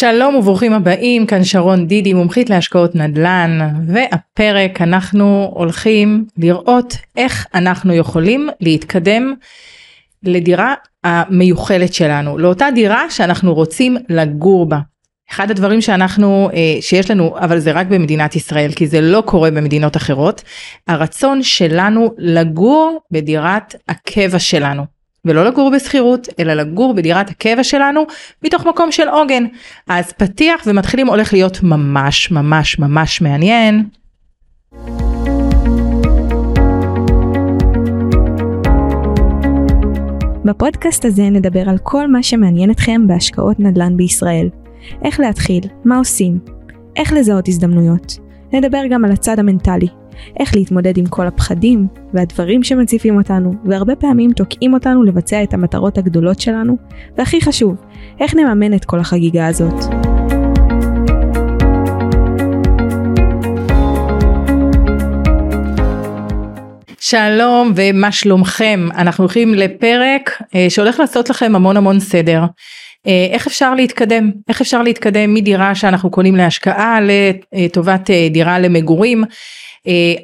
שלום וברוכים הבאים, כאן שרון דידי, מומחית להשקעות נדל"ן, והפרק אנחנו הולכים לראות איך אנחנו יכולים להתקדם לדירה המיוחלת שלנו, לאותה דירה שאנחנו רוצים לגור בה. אחד הדברים שאנחנו, אה, שיש לנו, אבל זה רק במדינת ישראל, כי זה לא קורה במדינות אחרות, הרצון שלנו לגור בדירת הקבע שלנו. ולא לגור בשכירות, אלא לגור בדירת הקבע שלנו מתוך מקום של עוגן. אז פתיח ומתחילים הולך להיות ממש ממש ממש מעניין. בפודקאסט הזה נדבר על כל מה שמעניין אתכם בהשקעות נדל"ן בישראל. איך להתחיל, מה עושים, איך לזהות הזדמנויות. נדבר גם על הצד המנטלי, איך להתמודד עם כל הפחדים והדברים שמציפים אותנו, והרבה פעמים תוקעים אותנו לבצע את המטרות הגדולות שלנו, והכי חשוב, איך נממן את כל החגיגה הזאת. שלום ומה שלומכם אנחנו הולכים לפרק אה, שהולך לעשות לכם המון המון סדר. אה, איך אפשר להתקדם איך אפשר להתקדם מדירה שאנחנו קונים להשקעה לטובת אה, דירה למגורים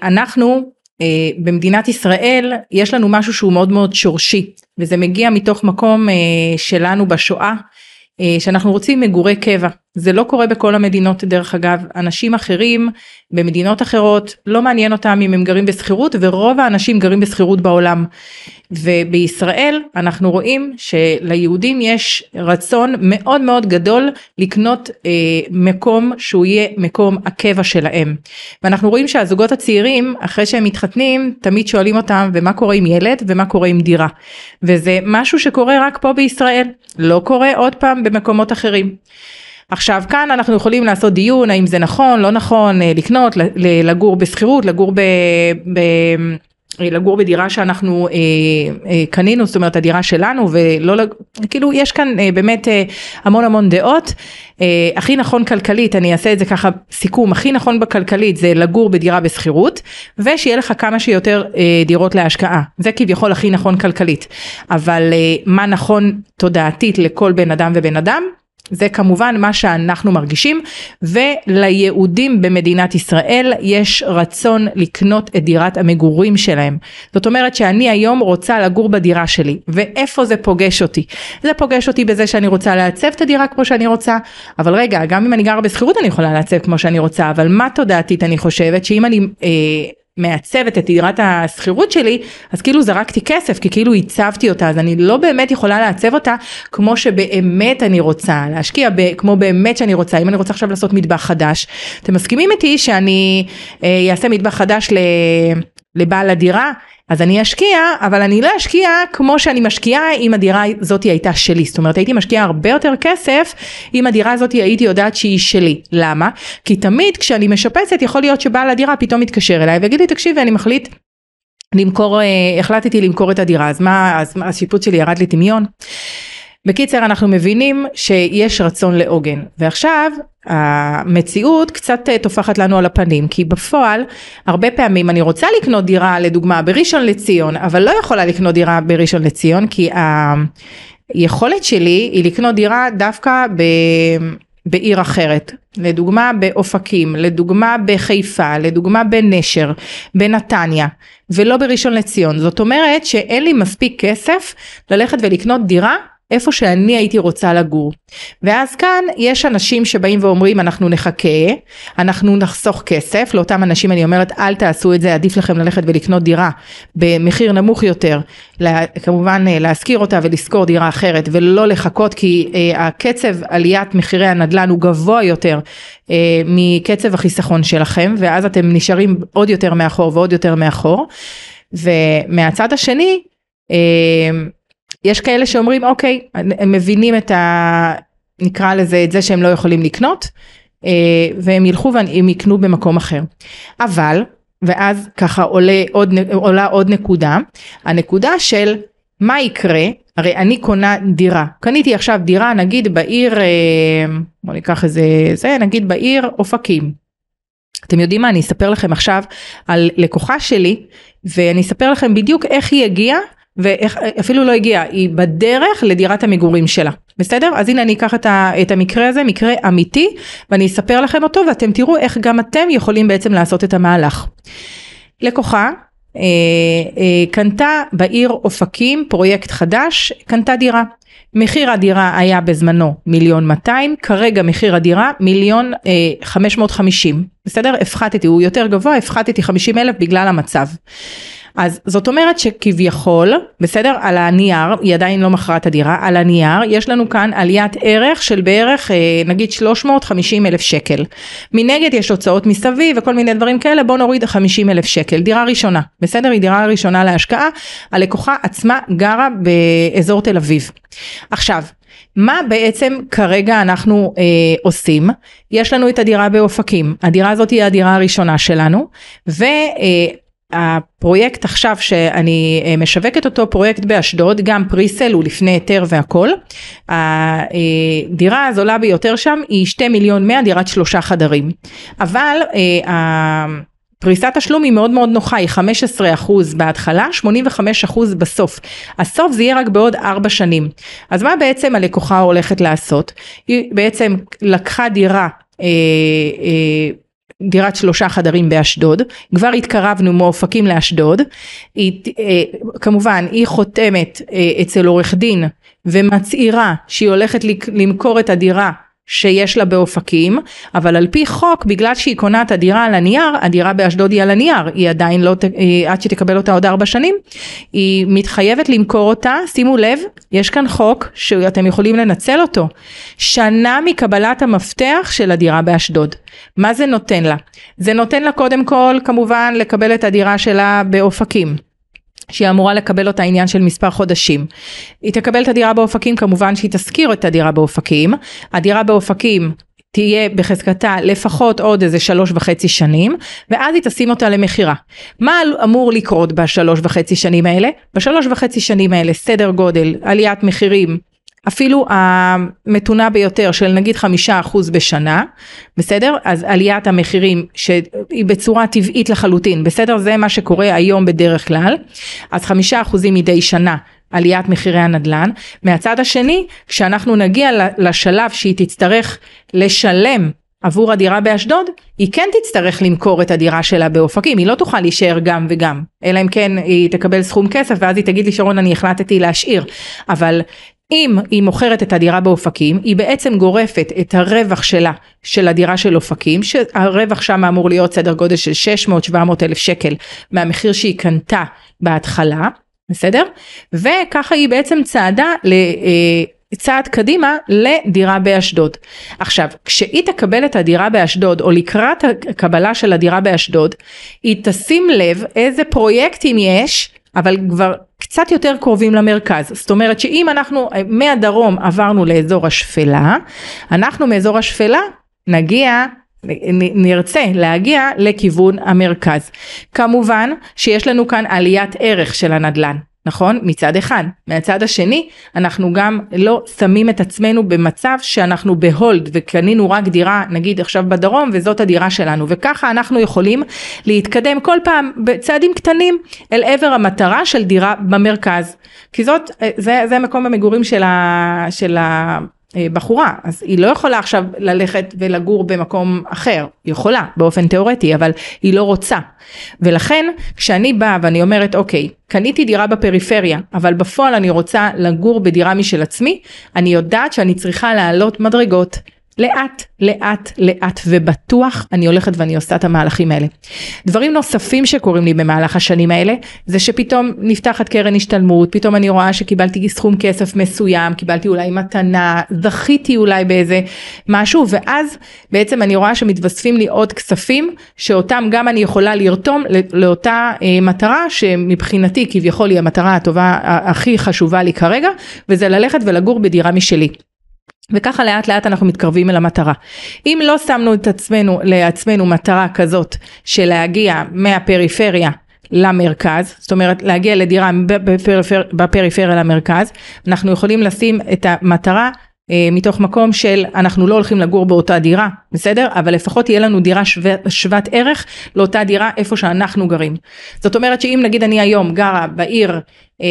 אנחנו אה, במדינת ישראל יש לנו משהו שהוא מאוד מאוד שורשי וזה מגיע מתוך מקום אה, שלנו בשואה שאנחנו רוצים מגורי קבע זה לא קורה בכל המדינות דרך אגב. אנשים אחרים במדינות אחרות לא מעניין אותם אם הם גרים בשכירות ורוב האנשים גרים בשכירות בעולם. ובישראל אנחנו רואים שליהודים יש רצון מאוד מאוד גדול לקנות אה, מקום שהוא יהיה מקום הקבע שלהם. ואנחנו רואים שהזוגות הצעירים אחרי שהם מתחתנים תמיד שואלים אותם ומה קורה עם ילד? ומה קורה עם דירה? וזה משהו שקורה רק פה בישראל. לא קורה עוד פעם במקומות אחרים. עכשיו כאן אנחנו יכולים לעשות דיון האם זה נכון לא נכון אה, לקנות לגור בשכירות לגור ב... ב לגור בדירה שאנחנו אה, אה, קנינו זאת אומרת הדירה שלנו ולא כאילו יש כאן אה, באמת אה, המון המון דעות. אה, הכי נכון כלכלית אני אעשה את זה ככה סיכום הכי נכון בכלכלית זה לגור בדירה בשכירות ושיהיה לך כמה שיותר אה, דירות להשקעה. זה כביכול הכי נכון כלכלית. אבל אה, מה נכון תודעתית לכל בן אדם ובן אדם זה כמובן מה שאנחנו מרגישים וליהודים במדינת ישראל יש רצון לקנות את דירת המגורים שלהם. זאת אומרת שאני היום רוצה לגור בדירה שלי ואיפה זה פוגש אותי? זה פוגש אותי בזה שאני רוצה לעצב את הדירה כמו שאני רוצה אבל רגע גם אם אני גרה בשכירות אני יכולה לעצב כמו שאני רוצה אבל מה תודעתית אני חושבת שאם אני אה, מעצבת את דירת השכירות שלי אז כאילו זרקתי כסף כי כאילו הצבתי אותה אז אני לא באמת יכולה לעצב אותה כמו שבאמת אני רוצה להשקיע ב, כמו באמת שאני רוצה. אם אני רוצה עכשיו לעשות מטבח חדש אתם מסכימים איתי שאני אה, אעשה מטבח חדש ל, לבעל הדירה אז אני אשקיע אבל אני לא אשקיע כמו שאני משקיעה אם הדירה הזאת הייתה שלי. זאת אומרת הייתי משקיעה הרבה יותר כסף אם הדירה הזאת הייתי יודעת שהיא שלי. למה? כי תמיד כשאני משפצת יכול להיות שבעל הדירה פתאום מתקשר אליי ויגיד לי תקשיבי אני מחליט למכור אה, החלטתי למכור את הדירה אז מה אז השיפוץ שלי ירד לי טמיון בקיצר אנחנו מבינים שיש רצון לעוגן ועכשיו המציאות קצת אה, טופחת לנו על הפנים כי בפועל הרבה פעמים אני רוצה לקנות דירה לדוגמה בראשון לציון אבל לא יכולה לקנות דירה בראשון לציון כי היכולת שלי היא לקנות דירה דווקא ב... בעיר אחרת, לדוגמה באופקים, לדוגמה בחיפה, לדוגמה בנשר, בנתניה, ולא בראשון לציון. זאת אומרת שאין לי מספיק כסף ללכת ולקנות דירה איפה שאני הייתי רוצה לגור. ואז כאן יש אנשים שבאים ואומרים אנחנו נחכה, אנחנו נחסוך כסף, לאותם אנשים אני אומרת אל תעשו את זה, עדיף לכם ללכת ולקנות דירה במחיר נמוך יותר, כמובן אה, להשכיר אותה ולשכור דירה אחרת ולא לחכות כי אה, הקצב עליית מחירי הנדל"ן הוא גבוה יותר אה, מקצב החיסכון שלכם ואז אתם נשארים עוד יותר מאחור ועוד יותר מאחור. ומהצד השני, יש כאלה שאומרים אוקיי הם מבינים את ה... נקרא לזה את זה שהם לא יכולים לקנות אה, והם ילכו והם יקנו במקום אחר. אבל ואז ככה עולה עוד, עולה עוד נקודה הנקודה של מה יקרה הרי אני קונה דירה קניתי עכשיו דירה נגיד בעיר אה, בוא ניקח איזה זה נגיד בעיר אופקים. אתם יודעים מה אני אספר לכם עכשיו על לקוחה שלי ואני אספר לכם בדיוק איך היא הגיעה ואפילו לא הגיעה, היא בדרך לדירת המגורים שלה. בסדר? אז הנה אני אקח את, ה, את המקרה הזה, מקרה אמיתי, ואני אספר לכם אותו ואתם תראו איך גם אתם יכולים בעצם לעשות את המהלך. לקוחה אה, אה, קנתה בעיר אופקים פרויקט חדש, קנתה דירה. מחיר הדירה היה בזמנו מיליון 200, כרגע מחיר הדירה מיליון אה, 550, בסדר? הפחתתי, הוא יותר גבוה, הפחתתי 50 אלף בגלל המצב. אז זאת אומרת שכביכול, בסדר, על הנייר, היא עדיין לא מכרה את הדירה, על הנייר יש לנו כאן עליית ערך של בערך אה, נגיד 350 אלף שקל. מנגד יש הוצאות מסביב וכל מיני דברים כאלה, בוא נוריד 50 אלף שקל. דירה ראשונה, בסדר? היא דירה ראשונה להשקעה, הלקוחה עצמה גרה באזור תל אביב. עכשיו, מה בעצם כרגע אנחנו אה, עושים? יש לנו את הדירה באופקים, הדירה הזאת היא הדירה הראשונה שלנו, ו... אה, הפרויקט עכשיו שאני אה, משווקת אותו פרויקט באשדוד גם פריסל הוא לפני היתר והכל הדירה הזולה ביותר שם היא 2 מיליון 100 דירת שלושה חדרים אבל אה, פריסת תשלום היא מאוד מאוד נוחה, היא 15% בהתחלה, 85% בסוף. הסוף זה יהיה רק בעוד 4 שנים. אז מה בעצם הלקוחה הולכת לעשות? היא בעצם לקחה דירה אה, אה, דירת שלושה חדרים באשדוד, כבר התקרבנו מאופקים לאשדוד, היא, אה, כמובן היא חותמת אה, אצל עורך דין ומצהירה שהיא הולכת למכור את הדירה שיש לה באופקים, אבל על פי חוק, בגלל שהיא קונה את הדירה על הנייר, הדירה באשדוד היא על הנייר, היא עדיין לא, היא, עד שתקבל אותה עוד ארבע שנים, היא מתחייבת למכור אותה, שימו לב, יש כאן חוק שאתם יכולים לנצל אותו, שנה מקבלת המפתח של הדירה באשדוד. מה זה נותן לה? זה נותן לה קודם כל, כמובן, לקבל את הדירה שלה באופקים. שהיא אמורה לקבל אותה עניין של מספר חודשים. היא תקבל את הדירה באופקים, כמובן שהיא תשכיר את הדירה באופקים. הדירה באופקים תהיה בחזקתה לפחות עוד איזה שלוש וחצי שנים, ואז היא תשים אותה למכירה. מה אמור לקרות בשלוש וחצי שנים האלה? בשלוש וחצי שנים האלה סדר גודל, עליית מחירים אפילו המתונה ביותר של נגיד חמישה אחוז בשנה, בסדר? אז עליית המחירים שהיא בצורה טבעית לחלוטין, בסדר? זה מה שקורה היום בדרך כלל. אז חמישה אחוזים מדי שנה עליית מחירי הנדל"ן. מהצד השני, כשאנחנו נגיע לשלב שהיא תצטרך לשלם עבור הדירה באשדוד, היא כן תצטרך למכור את הדירה שלה באופקים, היא לא תוכל להישאר גם וגם, אלא אם כן היא תקבל סכום כסף ואז היא תגיד לי שרון אני החלטתי להשאיר, אבל אם היא מוכרת את הדירה באופקים, היא בעצם גורפת את הרווח שלה, של הדירה של אופקים, שהרווח שם אמור להיות סדר גודל של 600-700 אלף שקל מהמחיר שהיא קנתה בהתחלה, בסדר? וככה היא בעצם צעדה ל... אה, צעד קדימה לדירה באשדוד. עכשיו, כשהיא תקבל את הדירה באשדוד, או לקראת הקבלה של הדירה באשדוד, היא תשים לב איזה פרויקטים יש אבל כבר קצת יותר קרובים למרכז. זאת אומרת שאם אנחנו מהדרום עברנו לאזור השפלה, אנחנו מאזור השפלה נגיע נרצה להגיע לכיוון המרכז. כמובן שיש לנו כאן עליית ערך של הנדל"ן. נכון? מצד אחד. מהצד השני, אנחנו גם לא שמים את עצמנו במצב שאנחנו בהולד וקנינו רק דירה, נגיד עכשיו בדרום, וזאת הדירה שלנו. וככה אנחנו יכולים להתקדם כל פעם בצעדים קטנים אל עבר המטרה של דירה במרכז. כי זאת, זה, זה מקום המגורים של, ה, של ה, אה, בחורה, אז היא לא יכולה עכשיו ללכת ולגור במקום אחר, היא יכולה באופן תיאורטי, אבל היא לא רוצה. ולכן כשאני באה ואני אומרת אוקיי, קניתי דירה בפריפריה, אבל בפועל אני רוצה לגור בדירה משל עצמי, אני יודעת שאני צריכה לעלות מדרגות. לאט לאט לאט ובטוח אני הולכת ואני עושה את המהלכים האלה. דברים נוספים שקורים לי במהלך השנים האלה זה שפתאום נפתחת קרן השתלמות פתאום אני רואה שקיבלתי סכום כסף מסוים קיבלתי אולי מתנה זכיתי אולי באיזה משהו ואז בעצם אני רואה שמתווספים לי עוד כספים שאותם גם אני יכולה לרתום לאותה אה, מטרה שמבחינתי כביכול היא המטרה הטובה הכי חשובה לי כרגע וזה ללכת ולגור בדירה משלי. וככה לאט לאט אנחנו מתקרבים אל המטרה. אם לא שמנו את עצמנו, לעצמנו מטרה כזאת של להגיע מהפריפריה למרכז, זאת אומרת להגיע לדירה בפריפר, בפריפריה למרכז, אנחנו יכולים לשים את המטרה אה, מתוך מקום של אנחנו לא הולכים לגור באותה דירה, בסדר? אבל לפחות תהיה לנו דירה שווה, שוות ערך לאותה דירה איפה שאנחנו גרים. זאת אומרת שאם נגיד אני היום גרה בעיר אה,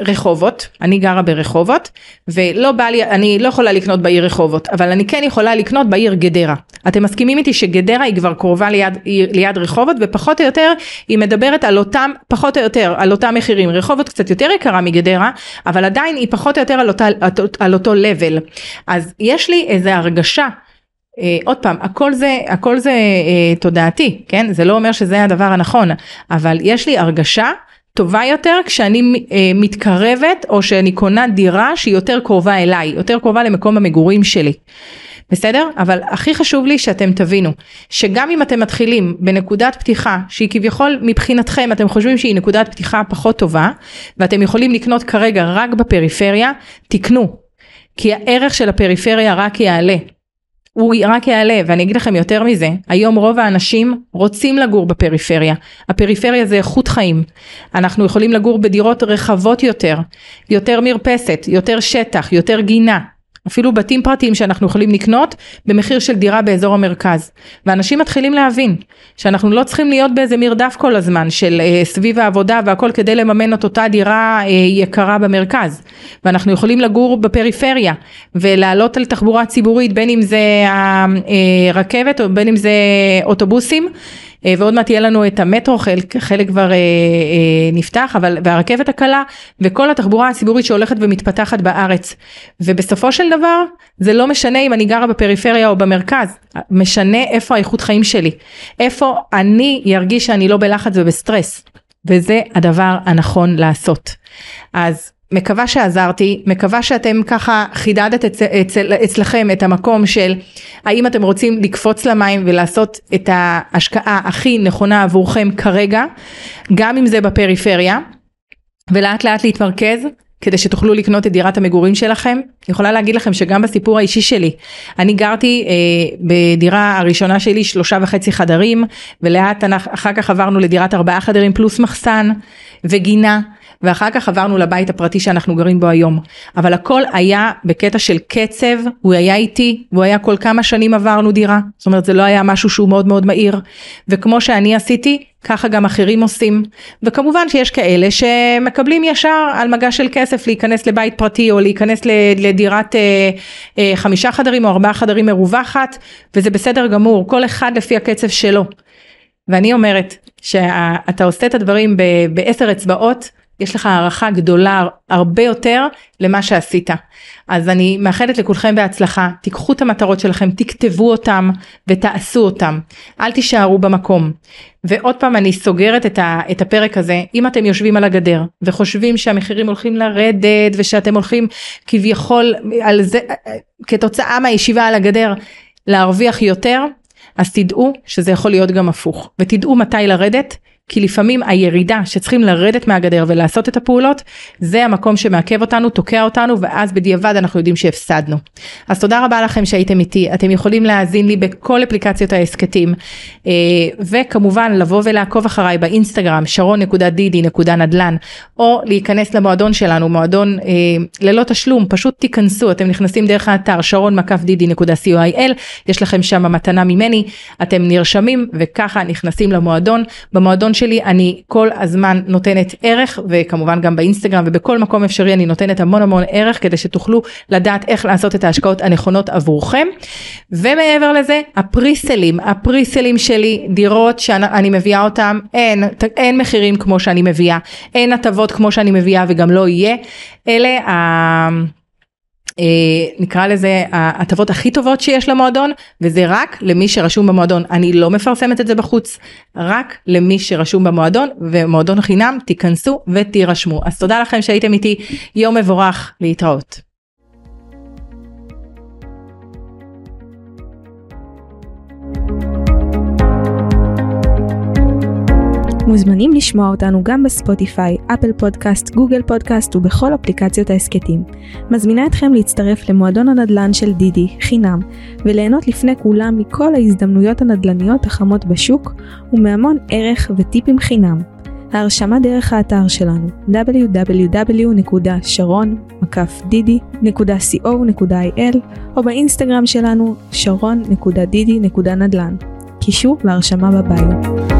רחובות, אני גרה ברחובות, ולא בא לי, אני לא יכולה לקנות בעיר רחובות, אבל אני כן יכולה לקנות בעיר גדרה. אתם מסכימים איתי שגדרה היא כבר קרובה ליד, ליד רחובות, ופחות או יותר היא מדברת על אותם, פחות או יותר, על אותם מחירים. רחובות קצת יותר יקרה מגדרה, אבל עדיין היא פחות או יותר על, אותה, על אותו level. אז יש לי איזה הרגשה. אה, עוד פעם, הכל זה, הכל זה אה, תודעתי, כן? זה לא אומר שזה הדבר הנכון, אבל יש לי הרגשה טובה יותר כשאני אה, מתקרבת או שאני קונה דירה שהיא יותר קרובה אליי, יותר קרובה למקום המגורים שלי. בסדר? אבל הכי חשוב לי שאתם תבינו שגם אם אתם מתחילים בנקודת פתיחה שהיא כביכול מבחינתכם אתם חושבים שהיא נקודת פתיחה פחות טובה ואתם יכולים לקנות כרגע רק בפריפריה, תקנו. כי הערך של הפריפריה רק יעלה. הוא רק יעלה ואני אגיד לכם יותר מזה היום רוב האנשים רוצים לגור בפריפריה. הפריפריה זה איכות חיים. אנחנו יכולים לגור בדירות רחבות יותר יותר מרפסת יותר שטח יותר גינה אפילו בתים פרטיים שאנחנו יכולים לקנות במחיר של דירה באזור המרכז. ואנשים מתחילים להבין שאנחנו לא צריכים להיות באיזה מרדף כל הזמן של אה, סביב העבודה והכל כדי לממן את אותה דירה אה, יקרה במרכז. ואנחנו יכולים לגור בפריפריה ולעלות על תחבורה ציבורית בין אם זה הרכבת או בין אם זה אוטובוסים. אה, ועוד מעט יהיה לנו את המטרו, חלק, חלק כבר אה, אה, נפתח, אבל, והרכבת הקלה וכל התחבורה הציבורית שהולכת ומתפתחת בארץ. ובסופו של דבר, זה לא משנה אם אני גרה בפריפריה או במרכז, משנה איפה האיכות חיים שלי, איפה אני ארגיש שאני לא בלחץ ובסטרס. וזה הדבר הנכון לעשות. אז מקווה שעזרתי, מקווה שאתם ככה חידדת אצ, אצל, אצלכם את המקום של האם אתם רוצים לקפוץ למים ולעשות את ההשקעה הכי נכונה עבורכם כרגע, גם אם זה בפריפריה, ולאט לאט להתמרכז כדי שתוכלו לקנות את דירת המגורים שלכם. אני יכולה להגיד לכם שגם בסיפור האישי שלי, אני גרתי אה, בדירה הראשונה שלי שלושה וחצי חדרים, ולאט אחר כך עברנו לדירת ארבעה חדרים פלוס מחסן וגינה. ואחר כך עברנו לבית הפרטי שאנחנו גרים בו היום. אבל הכל היה בקטע של קצב, הוא היה איתי, והוא היה כל כמה שנים עברנו דירה. זאת אומרת זה לא היה משהו שהוא מאוד מאוד מהיר. וכמו שאני עשיתי, ככה גם אחרים עושים. וכמובן שיש כאלה שמקבלים ישר על מגע של כסף להיכנס לבית פרטי או להיכנס לדירת אה, אה, חמישה חדרים או ארבעה חדרים מרווחת, וזה בסדר גמור, כל אחד לפי הקצב שלו. ואני אומרת שאתה עושה את הדברים בעשר אצבעות יש לך הערכה גדולה הרבה יותר למה שעשית. אז אני מאחלת לכולכם בהצלחה, תיקחו את המטרות שלכם, תכתבו אותם ותעשו אותם. אל תישארו במקום. ועוד פעם אני סוגרת את, ה, את הפרק הזה, אם אתם יושבים על הגדר וחושבים שהמחירים הולכים לרדת ושאתם הולכים כביכול על זה, כתוצאה מהישיבה על הגדר להרוויח יותר, אז תדעו שזה יכול להיות גם הפוך, ותדעו מתי לרדת, כי לפעמים הירידה שצריכים לרדת מהגדר ולעשות את הפעולות, זה המקום שמעכב אותנו, תוקע אותנו, ואז בדיעבד אנחנו יודעים שהפסדנו. אז תודה רבה לכם שהייתם איתי, אתם יכולים להאזין לי בכל אפליקציות ההסכתים, אה, וכמובן לבוא ולעקוב אחריי באינסטגרם, שרון.דידי.נדל"ן, או להיכנס למועדון שלנו, מועדון אה, ללא תשלום, פשוט תיכנסו, אתם נכנסים דרך האתר שרון-דידי.co.il, יש לכם שם מתנה ממני, אתם נרשמים וככה נכנסים למועדון, במועדון שלי אני כל הזמן נותנת ערך וכמובן גם באינסטגרם ובכל מקום אפשרי אני נותנת המון המון ערך כדי שתוכלו לדעת איך לעשות את ההשקעות הנכונות עבורכם. ומעבר לזה הפריסלים הפריסלים שלי דירות שאני מביאה אותם אין אין מחירים כמו שאני מביאה אין הטבות כמו שאני מביאה וגם לא יהיה אלה. אה, נקרא לזה ההטבות הכי טובות שיש למועדון וזה רק למי שרשום במועדון. אני לא מפרסמת את זה בחוץ רק למי שרשום במועדון ומועדון חינם תיכנסו ותירשמו. אז תודה לכם שהייתם איתי. יום מבורך להתראות. מוזמנים לשמוע אותנו גם בספוטיפיי, אפל פודקאסט, גוגל פודקאסט ובכל אפליקציות ההסכתים. מזמינה אתכם להצטרף למועדון הנדל"ן של דידי, חינם, וליהנות לפני כולם מכל ההזדמנויות הנדל"ניות החמות בשוק, ומהמון ערך וטיפים חינם. ההרשמה דרך האתר שלנו www.sharon-didi.co.il או באינסטגרם שלנו sharon.didi.נדל"ן. קישור להרשמה בביו.